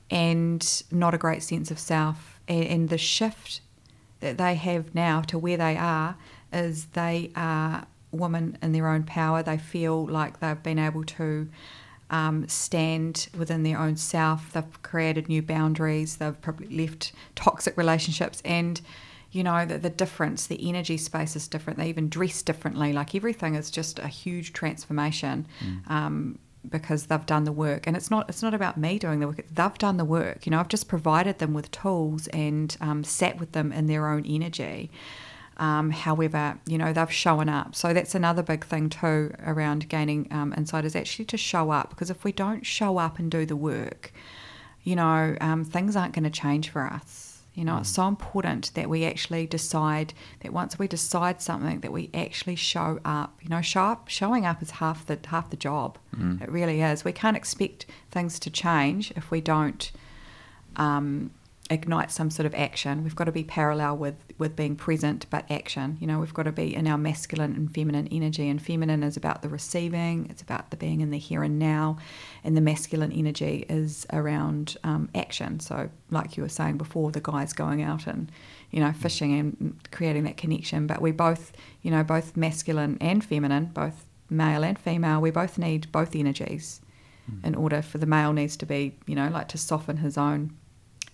and not a great sense of self. And, and the shift that they have now to where they are is they are women in their own power. They feel like they've been able to um, stand within their own self. They've created new boundaries. They've probably left toxic relationships and you know the, the difference the energy space is different they even dress differently like everything is just a huge transformation mm. um, because they've done the work and it's not it's not about me doing the work they've done the work you know i've just provided them with tools and um, sat with them in their own energy um, however, you know, they've shown up. So that's another big thing too around gaining um, insight is actually to show up because if we don't show up and do the work, you know, um, things aren't going to change for us. You know, mm. it's so important that we actually decide that once we decide something, that we actually show up. You know, show up, showing up is half the half the job. Mm. It really is. We can't expect things to change if we don't um, ignite some sort of action. We've got to be parallel with with being present but action. You know, we've got to be in our masculine and feminine energy. And feminine is about the receiving, it's about the being in the here and now, and the masculine energy is around um, action. So, like you were saying before, the guys going out and you know fishing and creating that connection. But we both, you know, both masculine and feminine, both male and female, we both need both energies. Mm. In order for the male needs to be, you know, like to soften his own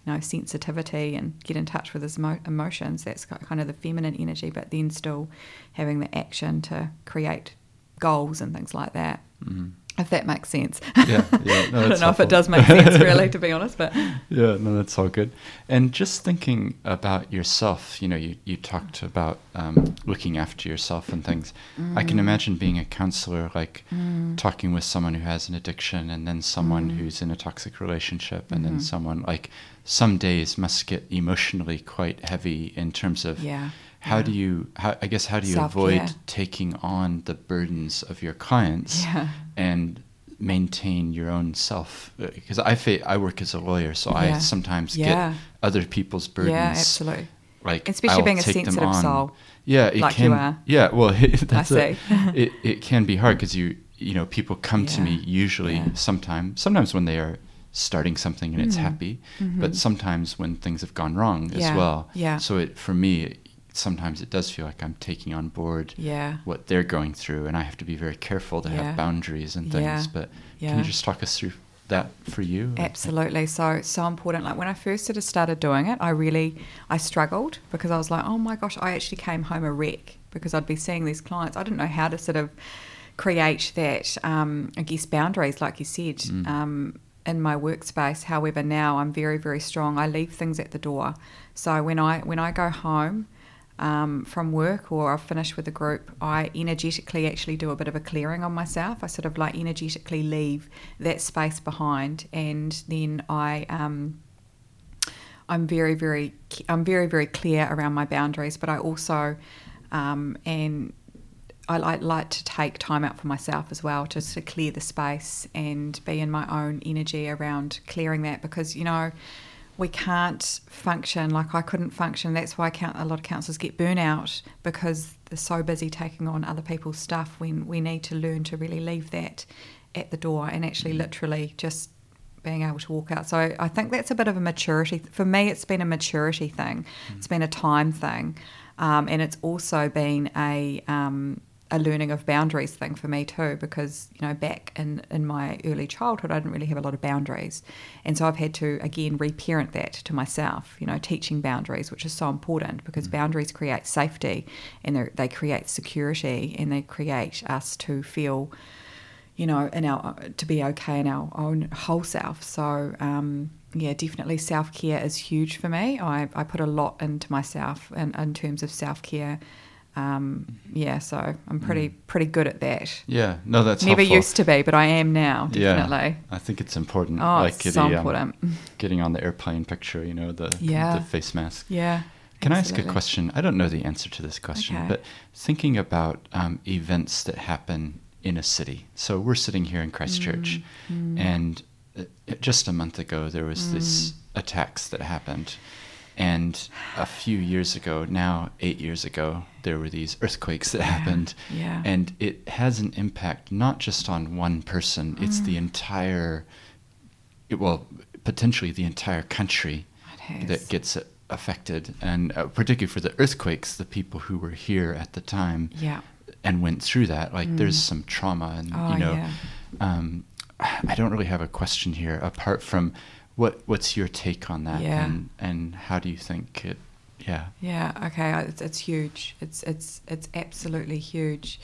you know sensitivity and get in touch with his emo- emotions. That's kind of the feminine energy, but then still having the action to create goals and things like that. Mm-hmm if that makes sense. Yeah, yeah. No, I don't know helpful. if it does make sense, really, to be honest. But yeah, no, that's all good. And just thinking about yourself, you know, you, you talked about um, looking after yourself and things. Mm. I can mm. imagine being a counselor, like mm. talking with someone who has an addiction, and then someone mm. who's in a toxic relationship, and mm-hmm. then someone like some days must get emotionally quite heavy in terms of yeah how yeah. do you how, i guess how do you Self-care. avoid taking on the burdens of your clients and maintain your own self? Because uh, i fa- i work as a lawyer so i sometimes get other people's burdens yeah absolutely. like especially I'll being a sensitive soul yeah it like can you are. yeah well that's I it, it can be hard because you you know people come to me usually sometimes sometimes when they are starting something and mm. it's happy mm-hmm. but sometimes when things have gone wrong as well yeah so it for me sometimes it does feel like I'm taking on board yeah. what they're going through, and I have to be very careful to yeah. have boundaries and things. Yeah. But can you just talk us through that for you? Absolutely. So so important. Like when I first sort of started doing it, I really I struggled because I was like, oh my gosh, I actually came home a wreck because I'd be seeing these clients. I didn't know how to sort of create that, um, I guess, boundaries, like you said. Mm. Um, in my workspace. However, now I'm very, very strong. I leave things at the door. So when I when I go home, um, from work or I've finished with a group, I energetically actually do a bit of a clearing on myself. I sort of like energetically leave that space behind, and then I. Um, I'm very, very, I'm very, very clear around my boundaries, but I also, um, and I like, like to take time out for myself as well, just to clear the space and be in my own energy around clearing that because you know we can't function like I couldn't function. That's why a lot of counsellors get burnout because they're so busy taking on other people's stuff when we need to learn to really leave that at the door and actually literally just being able to walk out. So I think that's a bit of a maturity. For me, it's been a maturity thing. Mm. It's been a time thing. Um, and it's also been a um, a learning of boundaries thing for me too because you know back in in my early childhood I didn't really have a lot of boundaries and so I've had to again reparent that to myself you know teaching boundaries which is so important because mm. boundaries create safety and they create security and they create us to feel you know in our to be okay in our own whole self so um, yeah, definitely self care is huge for me. I, I put a lot into myself in, in terms of self care um, yeah, so I'm pretty mm. pretty good at that. Yeah, no, that's never helpful. used to be, but I am now. Definitely. Yeah, I think it's important. Oh, like it's so um, important. getting on the airplane picture, you know, the yeah. the face mask. Yeah. Can absolutely. I ask a question? I don't know the answer to this question, okay. but thinking about um, events that happen in a city. So we're sitting here in Christchurch, mm, mm. and uh, just a month ago there was this mm. attacks that happened And a few years ago, now eight years ago, there were these earthquakes that happened. yeah. And it has an impact not just on one person, it's the Mm. entire, it, well, potentially the entire country that gets affected. And uh, particularly for the earthquakes, the people who were here at the time yeah. and went through that, like there's Mm. some trauma. And, Oh, you know, yeah. um, I don't really have a question here apart from what what's your take on that Yeah. and and how do you think it yeah Yeah. Okay. It's, it's huge. It's it's it's absolutely huge.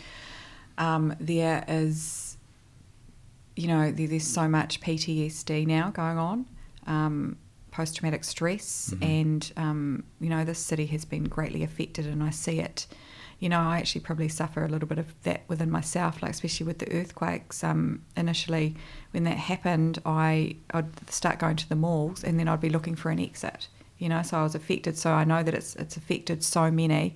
Um, there is, you know, there, there's so much PTSD now going on, um, post traumatic stress, Mhm. and um, you know, this city has been greatly affected, and I see it. You know, I actually probably suffer a little bit of that within myself, like especially with the earthquakes. Um, initially, when that happened, I I'd start going to the malls, and then I'd be looking for an exit. You know, so I was affected. So I know that it's it's affected so many,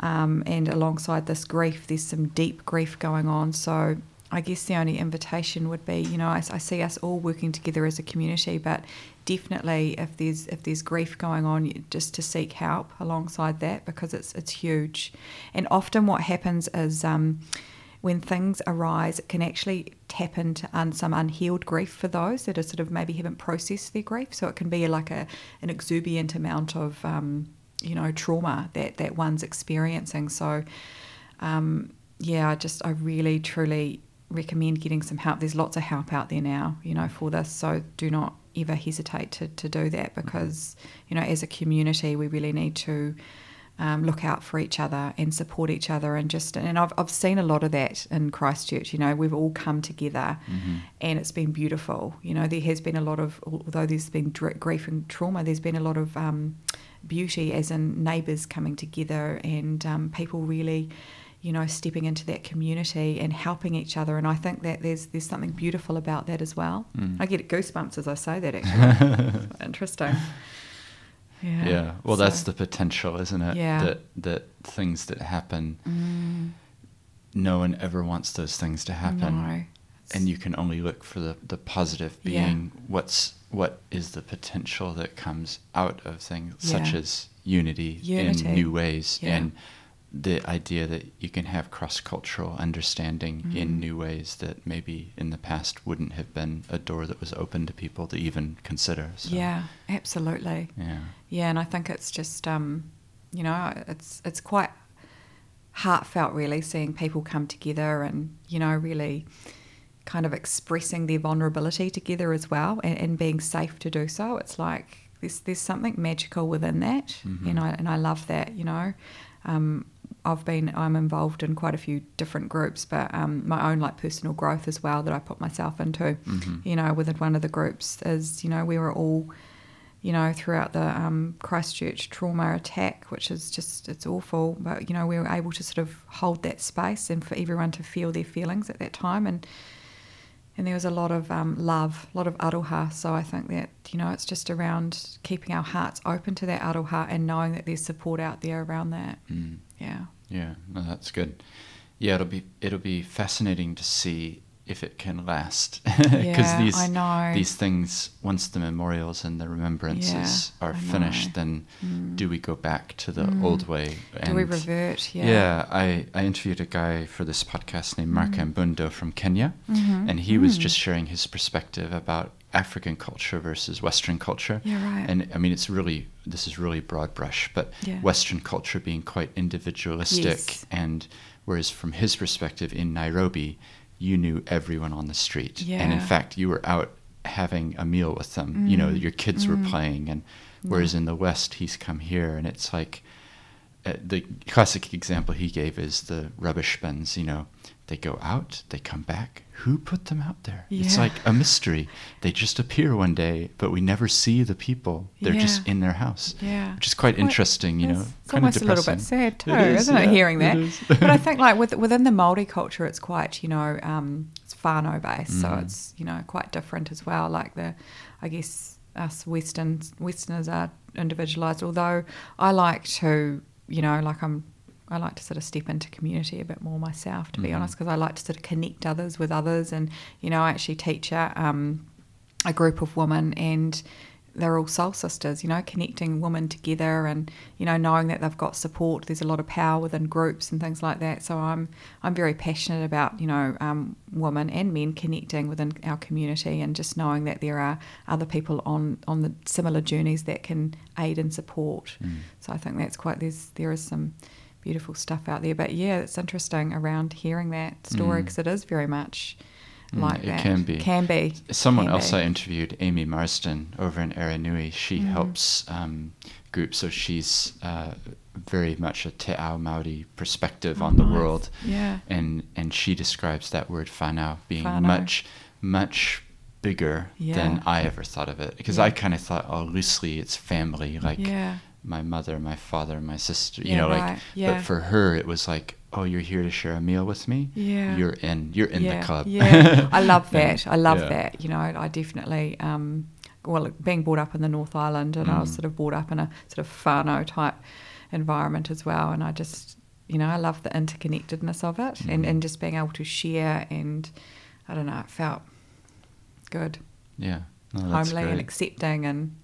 um, and alongside this grief, there's some deep grief going on. So I guess the only invitation would be, you know, I, I see us all working together as a community, but definitely if there's if there's grief going on, just to seek help alongside that because it's it's huge. And often what happens is. Um, when things arise, it can actually tap into un, some unhealed grief for those that are sort of maybe haven't processed their grief. So it can be like a an exuberant amount of um, you know trauma that that one's experiencing. So um, yeah, I just I really truly recommend getting some help. There's lots of help out there now, you know, for this. So do not ever hesitate to, to do that because you know as a community we really need to um, look out for each other and support each other and just and I've, I've seen a lot of that in Christchurch you know we've all come together Mm-hmm. and it's been beautiful you know there has been a lot of although there's been grief and trauma there's been a lot of um, beauty as in neighbours coming together and um, people really you know stepping into that community and helping each other and I think that there's there's something beautiful about that as well Mm. I get goosebumps as I say that actually interesting yeah yeah well that's the potential isn't it Yeah. that that things that happen Mm, no one ever wants those things to happen no. and you can only look for the the positive Yeah. being what's what is the potential that comes out of things such as unity, Unity. in new ways Yeah. and the idea that you can have cross-cultural understanding in Mm. new ways that maybe in the past wouldn't have been a door that was open to people to even consider so, Yeah, absolutely. yeah Yeah, and I think it's just um, you know, it's it's quite heartfelt really seeing people come together and, you know, really kind of expressing their vulnerability together as well and, and being safe to do so. It's like there's there's something magical within that. Mhm. You know, and I love that, you know. Um, I've been I'm involved in quite a few different groups, but um, my own like personal growth as well that I put myself into. Mhm. You know, within one of the groups is you know we were all, you know, throughout the um, Christchurch trauma attack, which is just it's awful, but you know we were able to sort of hold that space and for everyone to feel their feelings at that time and. And there was a lot of um, love, a lot of aroha. So I think that, you know, it's just around keeping our hearts open to that aroha and knowing that there's support out there around that. Mm. Yeah. Yeah, no, that's good. Yeah, it'll be it'll be fascinating to see if it can last because Yeah, these these things once the memorials and the remembrances Yeah, are I finished, know. then Mm. do we go back to the Mm. old way? Do we And- revert? Yeah. Yeah, I, I interviewed a guy for this podcast named Mark Mm. Mbundo from Kenya, Mhm. and he was Mm. just sharing his perspective about African culture versus Western culture. Yeah, right. And I mean, it's really this is really broad brush, but Yeah. Western culture being quite individualistic, Yes. and whereas from his perspective in Nairobi, you knew everyone on the street, and in fact, you were out having a meal with them. You know, Mm. your kids were Mm. playing, and whereas Yeah. in the West, he's come here, and it's like uh, the classic example he gave is the rubbish bins. You know, they go out, they come back. Who put them out there? It's like a mystery. They just appear one day, but we never see the people. They're just in their house, Yeah. which is quite Well, interesting. You know, It's, kind of almost a little bit depressing. sad too, It is, isn't it? yeah, Hearing it but I think like with, within the Maori culture, it's quite you know um, it's whānau based, so Mm. it's you know quite different as well. Like the, I guess us Western Westerners are individualized. Although I like to you know like I'm. I like to sort of step into community a bit more myself, to be Mhm. honest, because I like to sort of connect others with others. And, you know, I actually teach a, um, a group of women and they're all soul sisters, you know, connecting women together and, you know, knowing that they've got support. There's a lot of power within groups and things like that. So I'm I'm very passionate about, you know, um, women and men connecting within our community and just knowing that there are other people on, on the similar journeys that can aid and support. Mm. So I think that's quite there's there is some beautiful stuff out there. But yeah, it's interesting around hearing that story Mm. because it is very much Mm, like it that. can be. Can be. Someone Can else be. I interviewed, Amy Marsden, over in Aranui, she Mm. helps um, groups. So she's uh, very much a Te Ao Māori perspective Oh, on the nice. world. Yeah. And, and she describes that word whanau being Whanau. much, much bigger than I ever thought of it. Because Yeah. I kind of thought, oh, loosely it's family, like yeah. My mother, my father, my sister, you Yeah, know, like, right. Yeah. but for her, it was like, oh, you're here to share a meal with me. Yeah. You're in, you're in yeah. the club. Yeah. I love that. I love that. You know, I definitely, um, well, being brought up in the North Island and I was Mm. sort of brought up in a sort of whānau type environment as well. And I just, you know, I love the interconnectedness of it and, Mm. and just being able to share and, I don't know, it felt good, Yeah. No, homely and accepting and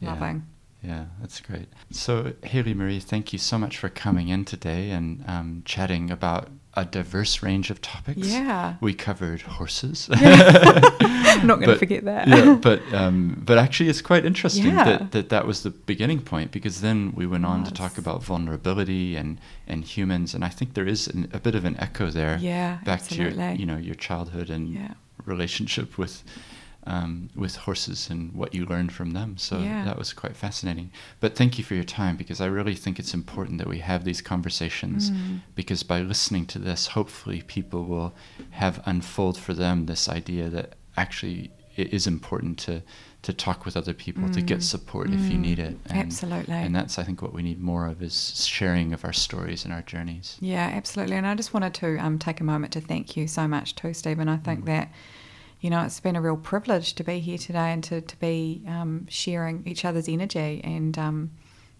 loving. Yeah, that's great. So, Haley Marie, thank you so much for coming in today and um, chatting about a diverse range of topics. Yeah. We covered horses. I'm not going to forget that. yeah, but um, but actually, it's quite interesting Yeah. that, that that was the beginning point because then we went on to talk about vulnerability and and humans, and I think there is an, a bit of an echo there. Yeah, back to your you know your childhood and Yeah. relationship with um, with horses and what you learned from them. So Yeah. that was quite fascinating. But thank you for your time because I really think it's important that we have these conversations Mm. because by listening to this, hopefully people will have unfold for them this idea that actually it is important to to talk with other people to get Mm. support if you Mm. need it. And, Absolutely. And that's I think what we need more of is sharing of our stories and our journeys. Yeah, absolutely. And I just wanted to um, take a moment to thank you so much too, Stephen. I think Mm. that, you know, it's been a real privilege to be here today and to, to be um, sharing each other's energy. And um,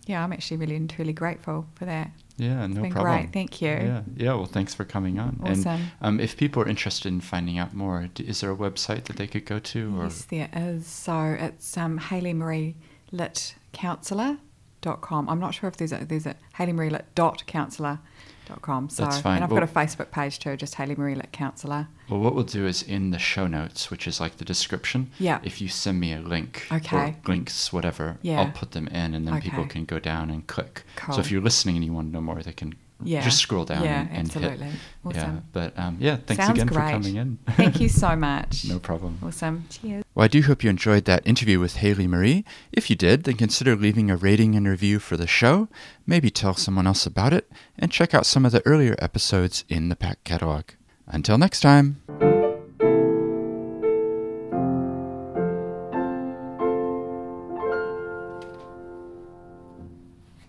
yeah, I'm actually really and truly grateful for that. Yeah, no problem. great. Thank you. Yeah, yeah. Well, thanks for coming on. And Awesome. um, if people are interested in finding out more, is there a website that they could go to? Or Yes, there is. So it's um, Hayley Marie Lit Counsellor.com. I'm not sure if there's a there's a Hayley Marie Lit dot counsellor.com. So That's fine. and I've Well- got a Facebook page too, just Haley Marie Lit Counsellor. well, what we'll do is in the show notes, which is like the description. Yeah. If you send me a link, Okay. links, whatever, Yeah. I'll put them in, and then people can go down and click. Cool. So if you're listening and you want to know more, they can Yeah. just scroll down Yeah, and, and absolutely. hit. Awesome. Yeah. But um, yeah, thanks Sounds again great. for coming in. Thank you so much. no problem. Awesome. Cheers. Well, I do hope you enjoyed that interview with Haley Marie. If you did, then consider leaving a rating and review for the show, maybe tell someone else about it, and check out some of the earlier episodes in the back catalog. Until next time.